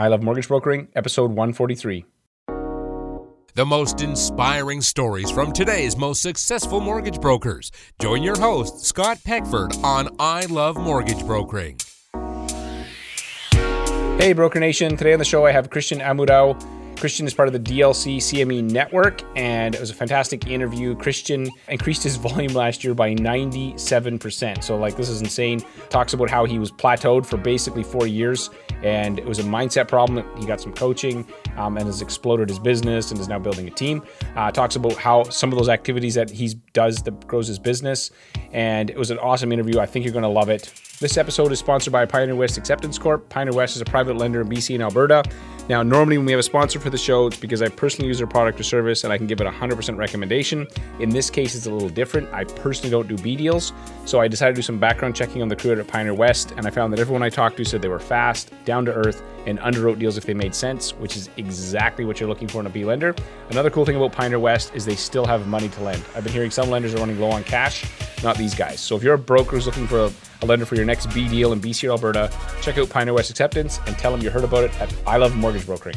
I Love Mortgage Brokering, episode 143. The most inspiring stories from today's most successful mortgage brokers. Join your host, Scott Peckford, on I Love Mortgage Brokering. Hey, Broker Nation. Today on the show, I have Christian Amurao. Christian is part of the DLC CME network, and it was a fantastic interview. Christian increased his volume last year by 97%. So, like, this is insane. Talks about how he was plateaued for basically four years, and it was a mindset problem. He got some coaching um, and has exploded his business and is now building a team. Uh, talks about how some of those activities that he does that grows his business, and it was an awesome interview. I think you're going to love it. This episode is sponsored by Pioneer West Acceptance Corp. Pioneer West is a private lender in BC and Alberta. Now, normally when we have a sponsor for the show, it's because I personally use their product or service and I can give it a 100% recommendation. In this case, it's a little different. I personally don't do B deals, so I decided to do some background checking on the crew at Pioneer West, and I found that everyone I talked to said they were fast, down to earth, and underwrote deals if they made sense, which is exactly what you're looking for in a B lender. Another cool thing about Pioneer West is they still have money to lend. I've been hearing some lenders are running low on cash, not these guys. So if you're a broker who's looking for a, a lender for your next B deal in BC or Alberta, check out Pioneer West Acceptance and tell them you heard about it at I Love Mortgage Brokering.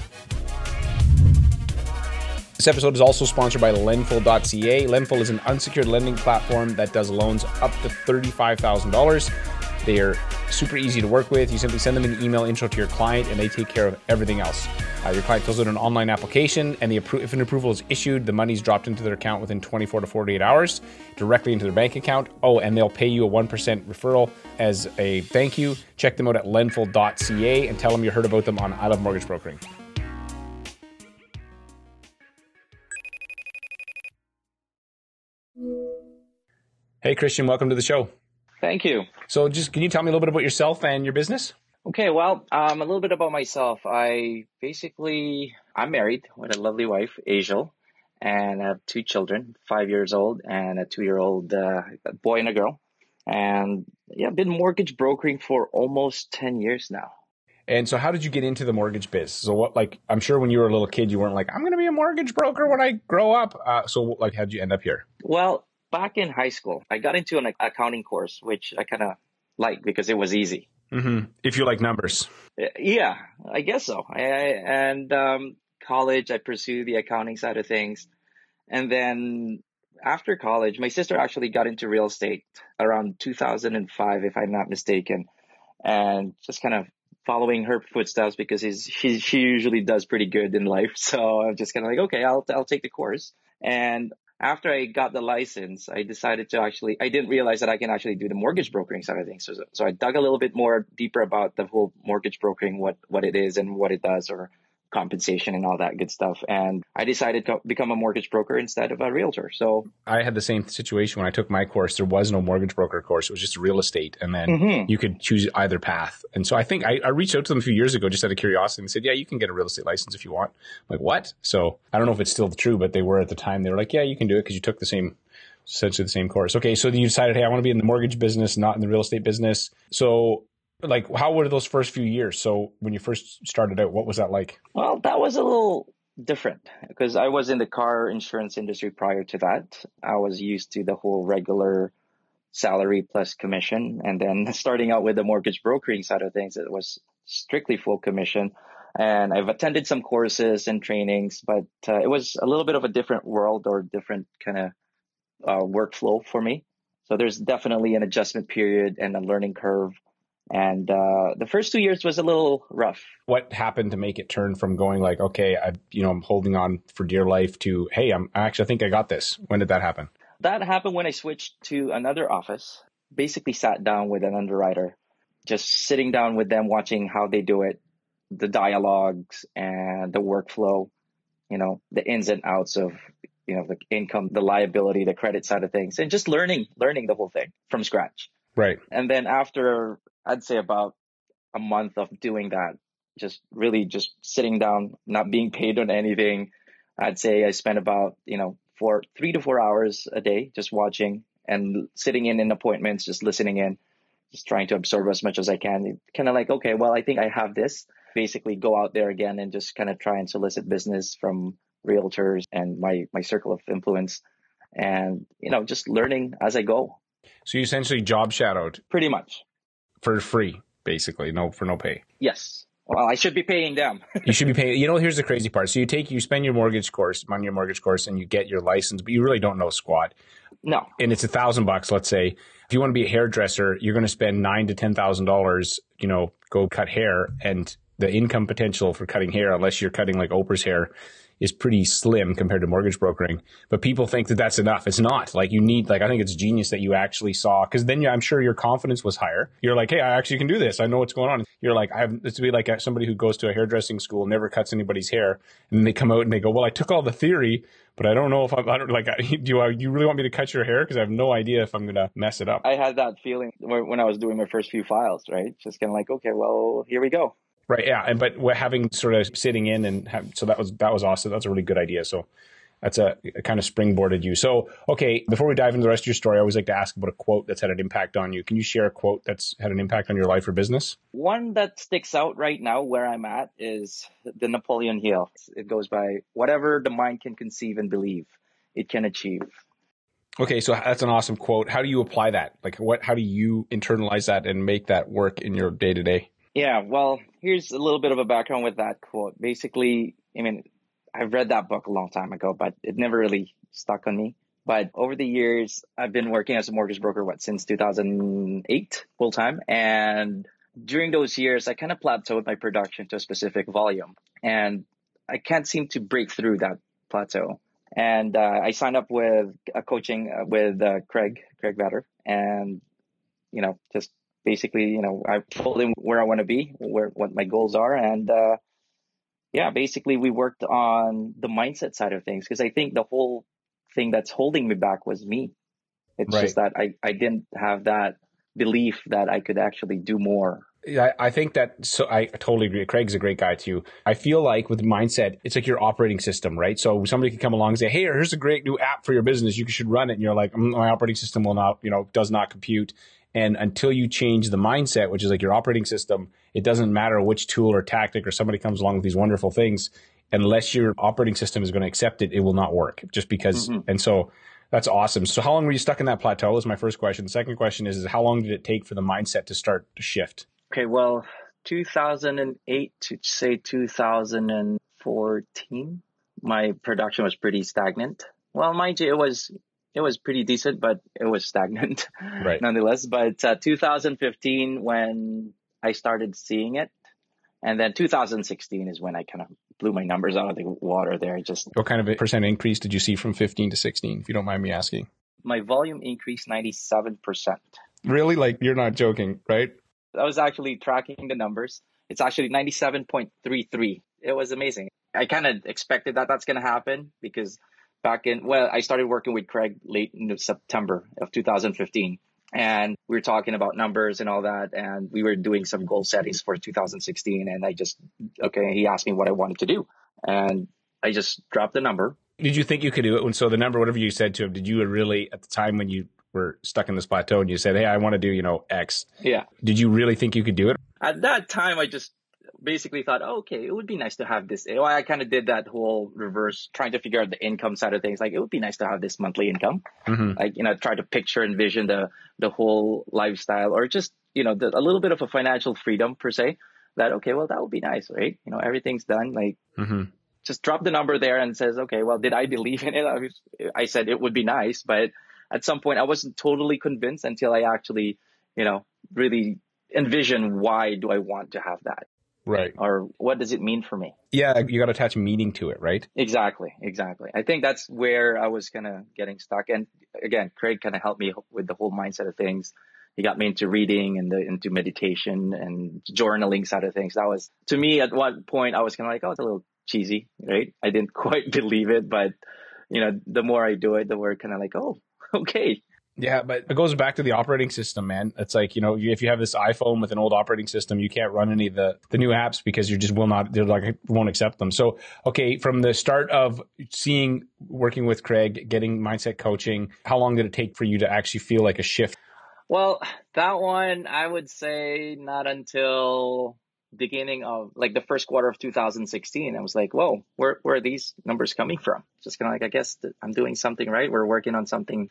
This episode is also sponsored by Lendful.ca. Lendful is an unsecured lending platform that does loans up to $35,000. They are super easy to work with. You simply send them an email intro to your client, and they take care of everything else. Uh, your client fills out an online application, and the appro- if an approval is issued, the money's dropped into their account within 24 to 48 hours, directly into their bank account. Oh, and they'll pay you a 1% referral as a thank you. Check them out at lendful.ca and tell them you heard about them on I Love Mortgage Brokering. Hey, Christian, welcome to the show. Thank you. So, just can you tell me a little bit about yourself and your business? Okay, well, um, a little bit about myself. I basically, I'm married with a lovely wife, Angel, and I have two children, five years old and a two year old uh, boy and a girl. And yeah, I've been mortgage brokering for almost 10 years now. And so, how did you get into the mortgage biz? So, what, like, I'm sure when you were a little kid, you weren't like, I'm going to be a mortgage broker when I grow up. Uh, so, like, how did you end up here? Well, back in high school, I got into an accounting course, which I kind of liked because it was easy. Mm-hmm. If you like numbers. Yeah, I guess so. I, and um, college, I pursued the accounting side of things. And then after college, my sister actually got into real estate around 2005, if I'm not mistaken, and just kind of following her footsteps because he's, she, she usually does pretty good in life. So I'm just kind of like, okay, I'll, I'll take the course. And after I got the license, I decided to actually, I didn't realize that I can actually do the mortgage brokering side of things. So, so I dug a little bit more deeper about the whole mortgage brokering, what, what it is and what it does or compensation and all that good stuff. And I decided to become a mortgage broker instead of a realtor. So I had the same situation when I took my course. There was no mortgage broker course. It was just real estate. And then mm-hmm. you could choose either path. And so I think I, I, reached out to them a few years ago just out of curiosity and said, yeah, you can get a real estate license if you want. I'm like, what? So I don't know if it's still true, but they were at the time. They were like, yeah, you can do it because you took the same essentially the same course. Okay, so you decided, hey, I want to be in the mortgage business, not in the real estate business. So like how were those first few years? So when you first started out what was that like? Well that was a little different because i was in the car insurance industry prior to that. I was used to the whole regular salary plus commission and then starting out with the mortgage brokering side of things it was strictly full commission. And i've attended some courses and trainings but uh, it was a little bit of a different world or different kind of uh, workflow for me. So there's definitely an adjustment period and a learning curve and uh, the first two years was a little rough. What happened to make it turn from going like, okay, I, you know, I'm holding on for dear life to, hey, I'm actually I think I got this. When did that happen? That happened when I switched to another office. Basically, sat down with an underwriter, just sitting down with them, watching how they do it, the dialogues and the workflow, you know, the ins and outs of you know the income, the liability, the credit side of things, and just learning, learning the whole thing from scratch. Right. And then after I'd say about a month of doing that, just really just sitting down, not being paid on anything. I'd say I spent about, you know, for three to four hours a day just watching and sitting in in appointments, just listening in, just trying to absorb as much as I can. Kind of like, okay, well, I think I have this. Basically, go out there again and just kind of try and solicit business from realtors and my my circle of influence, and you know, just learning as I go. So you essentially job shadowed. Pretty much for free, basically, no for no pay. Yes. Well, I should be paying them. you should be paying. You know, here's the crazy part. So you take, you spend your mortgage course, on your mortgage course, and you get your license, but you really don't know squat. No. And it's a thousand bucks, let's say. If you want to be a hairdresser, you're going to spend nine to ten thousand dollars. You know, go cut hair, and the income potential for cutting hair, unless you're cutting like Oprah's hair, is pretty slim compared to mortgage brokering. But people think that that's enough. It's not. Like you need, like I think it's genius that you actually saw, because then I'm sure your confidence was higher. You're like, hey, I actually can do this. I know what's going on. You're like, I have. This would be like uh, somebody who goes to a hairdressing school, never cuts anybody's hair, and they come out and they go, well, I took all the theory, but I don't know if I'm I don't, like, do I, uh, you really want me to cut your hair? Because I have no idea if I'm going to mess it up. I had that feeling when I was doing my first few files, right? Just kind of like, okay, well, here we go. Right. Yeah. And but we're having sort of sitting in and have, so that was that was awesome. That's a really good idea. So that's a, a, kind of springboarded you. So okay, before we dive into the rest of your story, I always like to ask about a quote that's had an impact on you. Can you share a quote that's had an impact on your life or business? One that sticks out right now where I'm at is the Napoleon Hill. It goes by whatever the mind can conceive and believe, it can achieve. Okay, so that's an awesome quote. How do you apply that? Like what how do you internalize that and make that work in your day to day? Yeah, well, here's a little bit of a background with that quote. Basically, I mean, I've read that book a long time ago, but it never really stuck on me. But over the years, I've been working as a mortgage broker, what, since 2008 full time. And during those years, I kind of plateaued my production to a specific volume. And I can't seem to break through that plateau. And uh, I signed up with a coaching uh, with uh, Craig, Craig Vetter, and, you know, just basically, you know, I told him where I want to be, where what my goals are, and uh, yeah, basically we worked on the mindset side of things because I think the whole thing that's holding me back was me. It's right. just that I I didn't have that belief that I could actually do more. Yeah, I think that so I totally agree. Craig's a great guy too. I feel like with mindset, it's like your operating system, right? So somebody could come along and say, "Hey, here's a great new app for your business. You should run it." And you're like, mm, "My operating system will not, you know, does not compute." And until you change the mindset, which is like your operating system, it doesn't matter which tool or tactic or somebody comes along with these wonderful things. Unless your operating system is going to accept it, it will not work just because. Mm-hmm. And so that's awesome. So how long were you stuck in that plateau is my first question. The second question is, is how long did it take for the mindset to start to shift? Okay. Well, 2008 to say 2014, my production was pretty stagnant. Well, mind you, it was it was pretty decent, but it was stagnant right. nonetheless. But uh, 2015, when I started seeing it, and then 2016 is when I kind of blew my numbers out of the water there. Just what kind of a percent increase did you see from 15 to 16, if you don't mind me asking? My volume increased 97%. Really? Like you're not joking, right? I was actually tracking the numbers. It's actually 97.33. It was amazing. I kind of expected that that's going to happen because back in well i started working with craig late in september of 2015 and we were talking about numbers and all that and we were doing some goal settings for 2016 and i just okay he asked me what i wanted to do and i just dropped the number. Did you think you could do it? And so the number whatever you said to him did you really at the time when you were stuck in this plateau and you said hey i want to do you know x yeah. did you really think you could do it? At that time i just basically thought, oh, okay, it would be nice to have this. I kind of did that whole reverse, trying to figure out the income side of things. Like, it would be nice to have this monthly income. Mm-hmm. Like, you know, try to picture, envision the the whole lifestyle, or just you know, the, a little bit of a financial freedom per se. That okay, well, that would be nice, right? You know, everything's done. Like, mm-hmm. just drop the number there and says, okay, well, did I believe in it? I, was, I said it would be nice, but at some point, I wasn't totally convinced until I actually, you know, really envision why do I want to have that Right. Or what does it mean for me? Yeah, you got to attach meaning to it, right? Exactly, exactly. I think that's where I was kind of getting stuck. And again, Craig kind of helped me with the whole mindset of things. He got me into reading and the, into meditation and journaling side of things. That was to me at one point I was kind of like, oh, it's a little cheesy, right? I didn't quite believe it, but you know, the more I do it, the more kind of like, oh, okay, yeah, but it goes back to the operating system, man. It's like, you know, if you have this iPhone with an old operating system, you can't run any of the, the new apps because you just will not, they're like, won't accept them. So, okay, from the start of seeing, working with Craig, getting mindset coaching, how long did it take for you to actually feel like a shift? Well, that one, I would say not until beginning of like the first quarter of 2016 i was like whoa where, where are these numbers coming from just kind of like i guess i'm doing something right we're working on something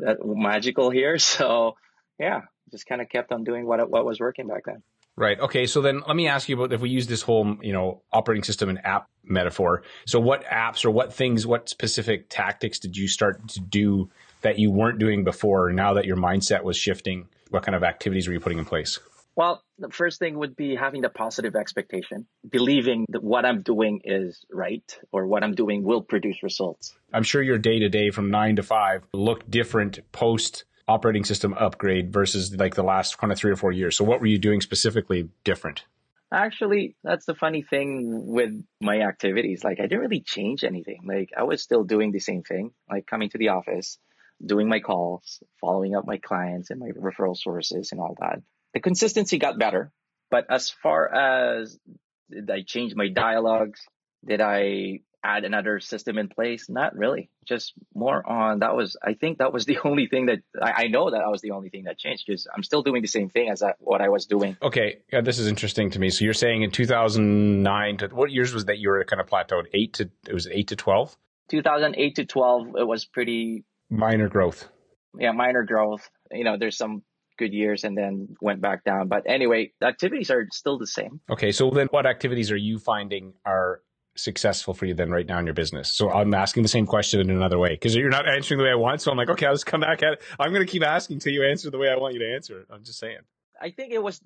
that magical here. So yeah, just kind of kept on doing what what was working back then. Right. Okay. So then let me ask you about if we use this whole, you know, operating system and app metaphor. So what apps or what things, what specific tactics did you start to do that you weren't doing before now that your mindset was shifting? What kind of activities were you putting in place? Well, the first thing would be having the positive expectation, believing that what I'm doing is right or what I'm doing will produce results. I'm sure your day to day from nine to five looked different post operating system upgrade versus like the last kind of three or four years. So what were you doing specifically different? Actually, that's the funny thing with my activities. Like I didn't really change anything. Like I was still doing the same thing, like coming to the office, doing my calls, following up my clients and my referral sources and all that. The consistency got better, but as far as did I change my dialogues? Did I add another system in place? Not really. Just more on that was, I think that was the only thing that I, I know that I was the only thing that changed because I'm still doing the same thing as that, what I was doing. Okay. Yeah, this is interesting to me. So you're saying in 2009 to what years was that you were kind of plateaued? Eight to, it was eight to 12? 2008 to 12, it was pretty minor growth. Yeah, minor growth. You know, there's some good years and then went back down. But anyway, activities are still the same. Okay. So then what activities are you finding are successful for you then right now in your business? So I'm asking the same question in another way because you're not answering the way I want. So I'm like, okay, I'll just come back at it. I'm going to keep asking until you answer the way I want you to answer it. I'm just saying. I think it was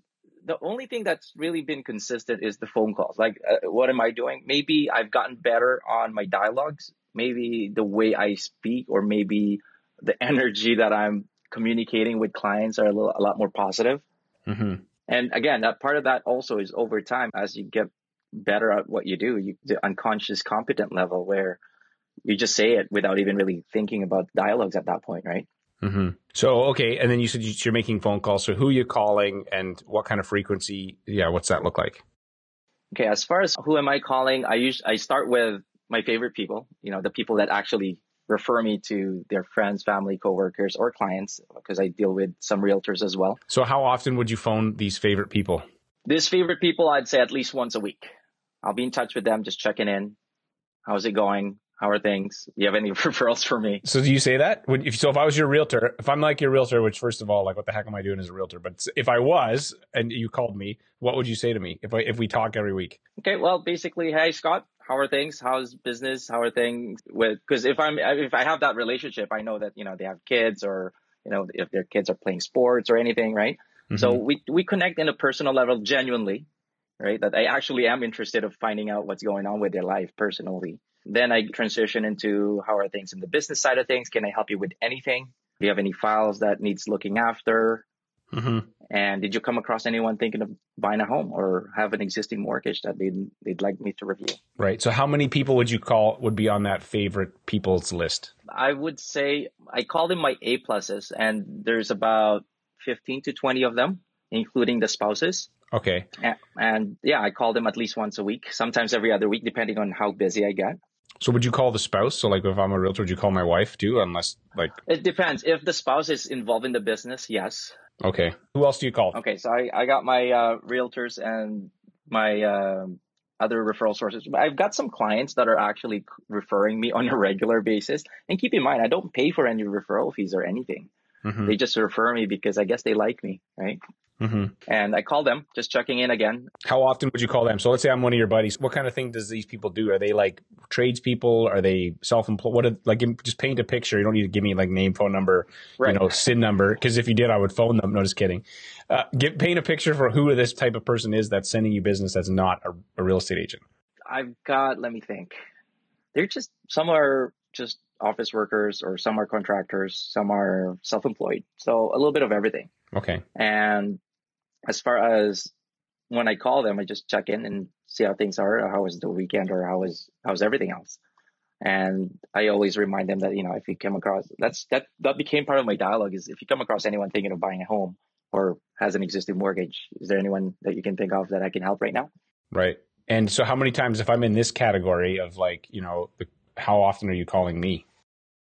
the only thing that's really been consistent is the phone calls. Like, uh, what am I doing? Maybe I've gotten better on my dialogues. Maybe the way I speak, or maybe the energy that I'm communicating with clients are a, little, a lot more positive. Mm-hmm. And again, that part of that also is over time as you get better at what you do, you, the unconscious competent level where you just say it without even really thinking about dialogues at that point, right? Mm-hmm. So okay, and then you said you're making phone calls. So who are you calling, and what kind of frequency? Yeah, what's that look like? Okay, as far as who am I calling, I use I start with my favorite people. You know, the people that actually refer me to their friends, family, coworkers, or clients because I deal with some realtors as well. So how often would you phone these favorite people? These favorite people, I'd say at least once a week. I'll be in touch with them, just checking in. How's it going? How are things? Do you have any referrals for me? So do you say that? Would, if, so if I was your realtor, if I'm like your realtor, which first of all, like what the heck am I doing as a realtor? But if I was and you called me, what would you say to me if I, if we talk every week? Okay, well, basically, hey Scott, how are things? How's business? How are things with? Because if I'm if I have that relationship, I know that you know they have kids or you know if their kids are playing sports or anything, right? Mm-hmm. So we we connect in a personal level genuinely right? That I actually am interested of finding out what's going on with their life personally. Then I transition into how are things in the business side of things? Can I help you with anything? Do you have any files that needs looking after? Mm-hmm. And did you come across anyone thinking of buying a home or have an existing mortgage that they'd they'd like me to review? Right. So how many people would you call would be on that favorite people's list? I would say I call them my A pluses, and there's about fifteen to twenty of them, including the spouses. Okay. And, and yeah, I call them at least once a week, sometimes every other week, depending on how busy I get. So would you call the spouse? So like if I'm a realtor, would you call my wife too? Unless like it depends. If the spouse is involved in the business, yes. Okay. Who else do you call? Okay, so I, I got my uh, realtors and my uh, other referral sources. I've got some clients that are actually referring me on a regular basis. And keep in mind, I don't pay for any referral fees or anything. Mm-hmm. They just refer me because I guess they like me, right? Mm-hmm. And I call them, just checking in again. How often would you call them? So let's say I'm one of your buddies. What kind of thing does these people do? Are they like tradespeople? Are they self-employed? What? Are, like, just paint a picture. You don't need to give me like name, phone number, right. you know, SIN number. Because if you did, I would phone them. No, just kidding. Uh, paint a picture for who this type of person is that's sending you business that's not a, a real estate agent. I've got. Let me think. They're just some are just office workers, or some are contractors, some are self-employed. So a little bit of everything. Okay. And as far as when I call them, I just check in and see how things are, how was the weekend, or how was how's everything else. And I always remind them that you know if you come across that's that that became part of my dialogue is if you come across anyone thinking of buying a home or has an existing mortgage, is there anyone that you can think of that I can help right now? Right. And so, how many times, if I'm in this category of like, you know, the, how often are you calling me?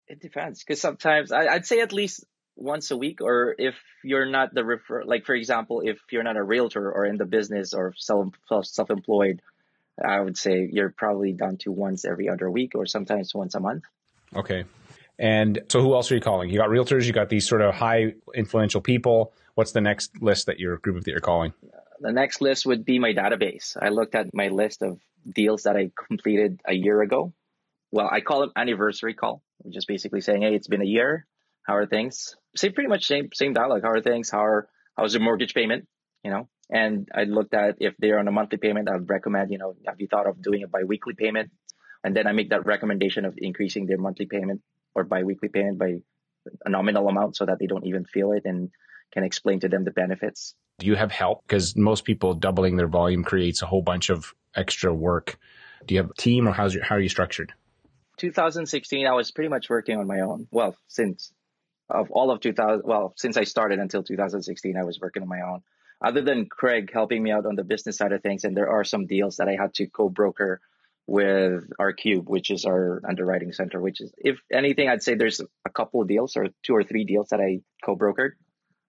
It depends, because sometimes I, I'd say at least once a week or if you're not the refer like for example if you're not a realtor or in the business or self self-employed i would say you're probably down to once every other week or sometimes once a month okay and so who else are you calling you got realtors you got these sort of high influential people what's the next list that your group of that you're calling the next list would be my database. I looked at my list of deals that I completed a year ago. Well, I call it anniversary call, just basically saying, "Hey, it's been a year. How are things?" Same, pretty much same same dialogue. How are things? How are how's your mortgage payment? You know, and I looked at if they're on a monthly payment, I would recommend, you know, have you thought of doing a biweekly payment? And then I make that recommendation of increasing their monthly payment or biweekly payment by a nominal amount so that they don't even feel it and can explain to them the benefits. Do you have help? Because most people doubling their volume creates a whole bunch of extra work. Do you have a team or how's your, how are you structured? 2016, I was pretty much working on my own. Well, since of all of 2000, well, since I started until 2016, I was working on my own. Other than Craig helping me out on the business side of things, and there are some deals that I had to co-broker with our cube, which is our underwriting center, which is, if anything, I'd say there's a couple of deals or two or three deals that I co-brokered.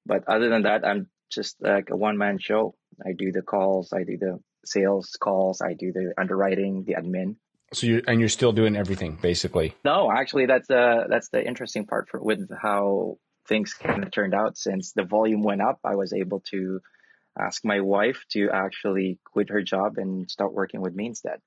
But other than that, I'm just like a one man show. I do the calls, I do the sales calls, I do the underwriting, the admin. So you and you're still doing everything basically. No, actually, that's uh that's the interesting part for with how things kind of turned out. Since the volume went up, I was able to ask my wife to actually quit her job and start working with me instead.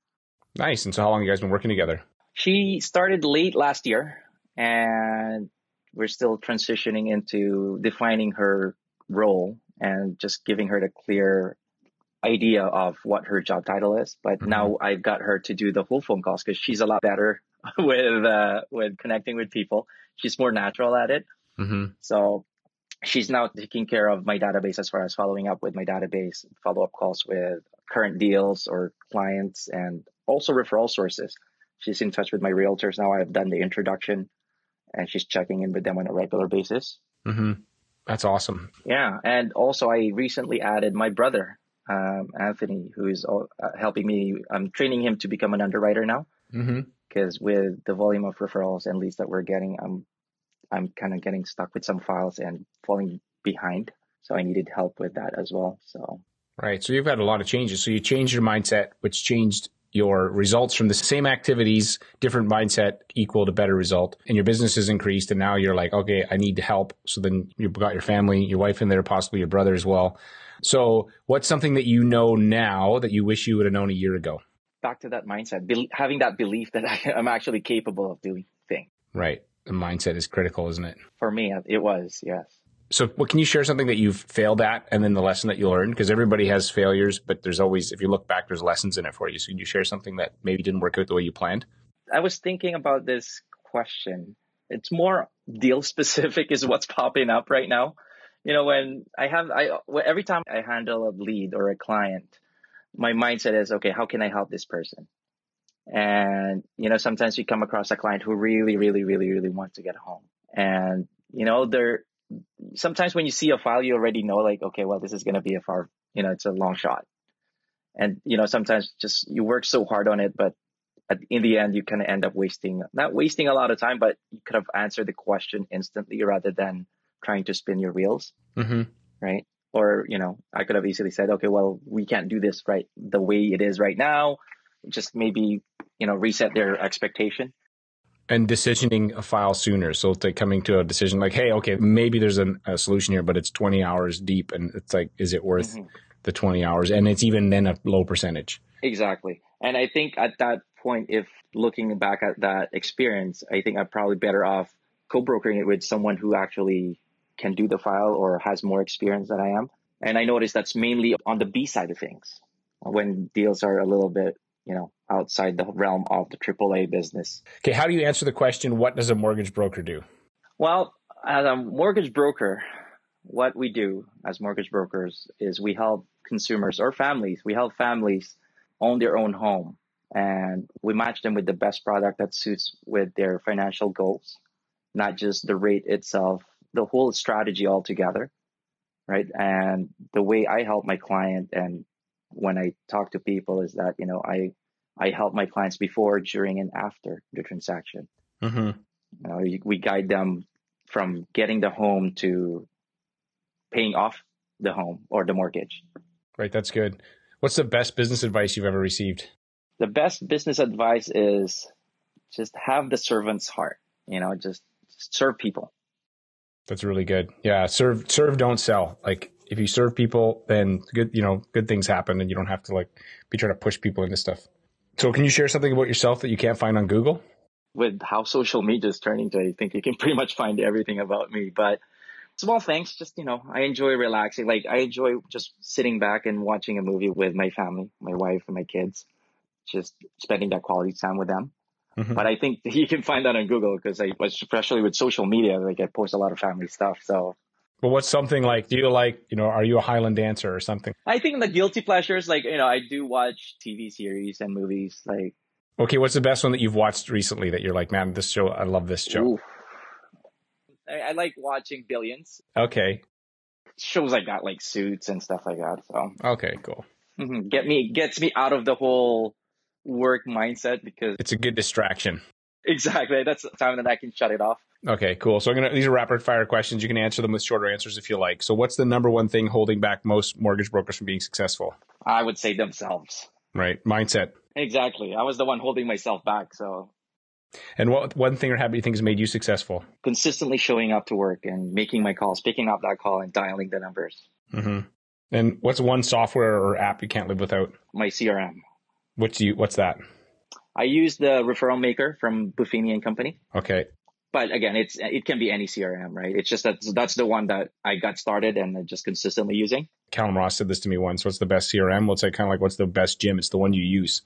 Nice. And so, how long have you guys been working together? She started late last year, and we're still transitioning into defining her role and just giving her the clear idea of what her job title is. But mm-hmm. now I've got her to do the whole phone calls because she's a lot better with uh, with connecting with people. She's more natural at it. Mm-hmm. So she's now taking care of my database as far as following up with my database, follow up calls with current deals or clients, and also referral sources. She's in touch with my realtors now. I've done the introduction, and she's checking in with them on a regular basis. Mm-hmm. That's awesome. Yeah, and also I recently added my brother, um, Anthony, who is uh, helping me. I'm training him to become an underwriter now. Because mm-hmm. with the volume of referrals and leads that we're getting, I'm I'm kind of getting stuck with some files and falling behind. So I needed help with that as well. So right. So you've had a lot of changes. So you changed your mindset, which changed your results from the same activities, different mindset equal to better result, and your business has increased. And now you're like, okay, I need help. So then you've got your family, your wife in there, possibly your brother as well. So what's something that you know now that you wish you would have known a year ago? Back to that mindset, be- having that belief that I, am actually capable of doing things. Right the mindset is critical, isn't it? For me, uh, it was, yes. So, what can you share something that you've failed at and then the lesson that you learned? Because everybody has failures, but there's always, if you look back, there's lessons in it for you. So, can you share something that maybe didn't work out the way you planned? I was thinking about this question. It's more deal specific, is what's popping up right now. You know, when I have, I every time I handle a lead or a client, my mindset is, okay, how can I help this person? And, you know, sometimes you come across a client who really, really, really, really wants to get home. And, you know, they're, sometimes when you see a file, you already know, like, okay, well, this is going to be a far, you know, it's a long shot. And, you know, sometimes just you work so hard on it, but at, in the end, you kind of end up wasting, not wasting a lot of time, but you could have answered the question instantly rather than trying to spin your wheels. Mm-hmm. Right. Or, you know, I could have easily said, okay, well, we can't do this right the way it is right now just maybe you know reset their expectation and decisioning a file sooner so it's like coming to a decision like hey okay maybe there's an, a solution here but it's 20 hours deep and it's like is it worth mm-hmm. the 20 hours and it's even then a low percentage exactly and i think at that point if looking back at that experience i think i'm probably better off co-brokering it with someone who actually can do the file or has more experience than i am and i noticed that's mainly on the b side of things when deals are a little bit you know, outside the realm of the AAA business. Okay, how do you answer the question, what does a mortgage broker do? Well, as a mortgage broker, what we do as mortgage brokers is we help consumers or families, we help families own their own home and we match them with the best product that suits with their financial goals, not just the rate itself, the whole strategy altogether, right? And the way I help my client and when I talk to people is that you know I I help my clients before, during, and after the transaction. Mm-hmm. You know, we guide them from getting the home to paying off the home or the mortgage. Right, that's good. What's the best business advice you've ever received? The best business advice is just have the servant's heart. You know, just serve people. That's really good. Yeah, serve serve don't sell. Like if you serve people, then good, you know, good things happen and you don't have to like be trying to push people into stuff. So can you share something about yourself that you can't find on Google? With how social media is turning to, I think you can pretty much find everything about me. But small things, just, you know, I enjoy relaxing. Like I enjoy just sitting back and watching a movie with my family, my wife and my kids, just spending that quality time with them. Mm-hmm. But I think you can find that on Google because I, especially with social media, like I post a lot of family stuff. So but what's something like? Do you like, you know, are you a Highland dancer or something? I think the guilty pleasures, like you know, I do watch TV series and movies. Like, okay, what's the best one that you've watched recently that you're like, man, this show, I love this show. I, I, like watching Billions. Okay. Shows like that, like Suits and stuff like that. So okay, cool. Mm-hmm. Get me gets me out of the whole work mindset because it's a good distraction. Exactly. That's the time that I can shut it off. Okay, cool. So I'm gonna these are rapid fire questions. You can answer them with shorter answers if you like. So what's the number one thing holding back most mortgage brokers from being successful? I would say themselves. Right. Mindset. Exactly. I was the one holding myself back, so and what one thing or habit you think has made you successful? Consistently showing up to work and making my calls, picking up that call and dialing the numbers. Mm-hmm. And what's one software or app you can't live without? My CRM. What's you what's that? I use the referral maker from Buffini and Company. Okay. But again, it's it can be any CRM, right? It's just that that's the one that I got started and just consistently using. Callum Ross said this to me once. What's the best CRM? Well, it's like kind of like what's the best gym? It's the one you use.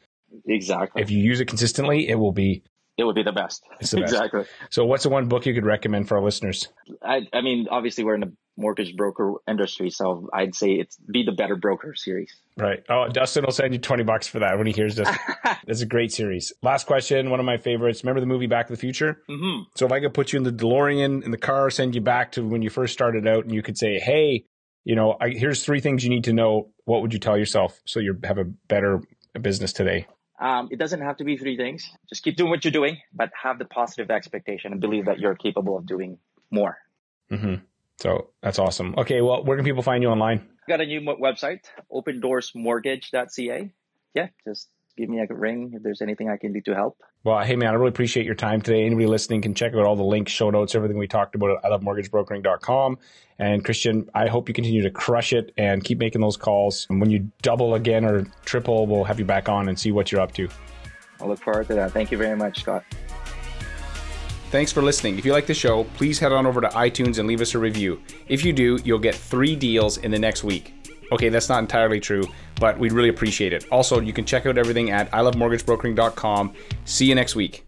Exactly. If you use it consistently, it will be. It would be the best. The best. exactly. So, what's the one book you could recommend for our listeners? I, I mean, obviously, we're in the mortgage broker industry, so I'd say it's be the better broker series. Right. Oh, Dustin will send you 20 bucks for that when he hears this. it's a great series. Last question, one of my favorites. Remember the movie Back to the Future? Mm-hmm. So if I could put you in the DeLorean in the car, send you back to when you first started out and you could say, hey, you know, I, here's three things you need to know. What would you tell yourself so you have a better business today? Um, it doesn't have to be three things. Just keep doing what you're doing, but have the positive expectation and believe that you're capable of doing more. Mm-hmm. So that's awesome. Okay, well, where can people find you online? Got a new website, opendoorsmortgage.ca. Yeah, just give me a ring if there's anything I can do to help. Well, hey man, I really appreciate your time today. Anybody listening can check out all the links, show notes, everything we talked about at ilovemortgagebrokering.com. And Christian, I hope you continue to crush it and keep making those calls. And when you double again or triple, we'll have you back on and see what you're up to. I look forward to that. Thank you very much, Scott. Thanks for listening. If you like the show, please head on over to iTunes and leave us a review. If you do, you'll get three deals in the next week. Okay, that's not entirely true, but we'd really appreciate it. Also, you can check out everything at ilovemortgagebrokering.com. See you next week.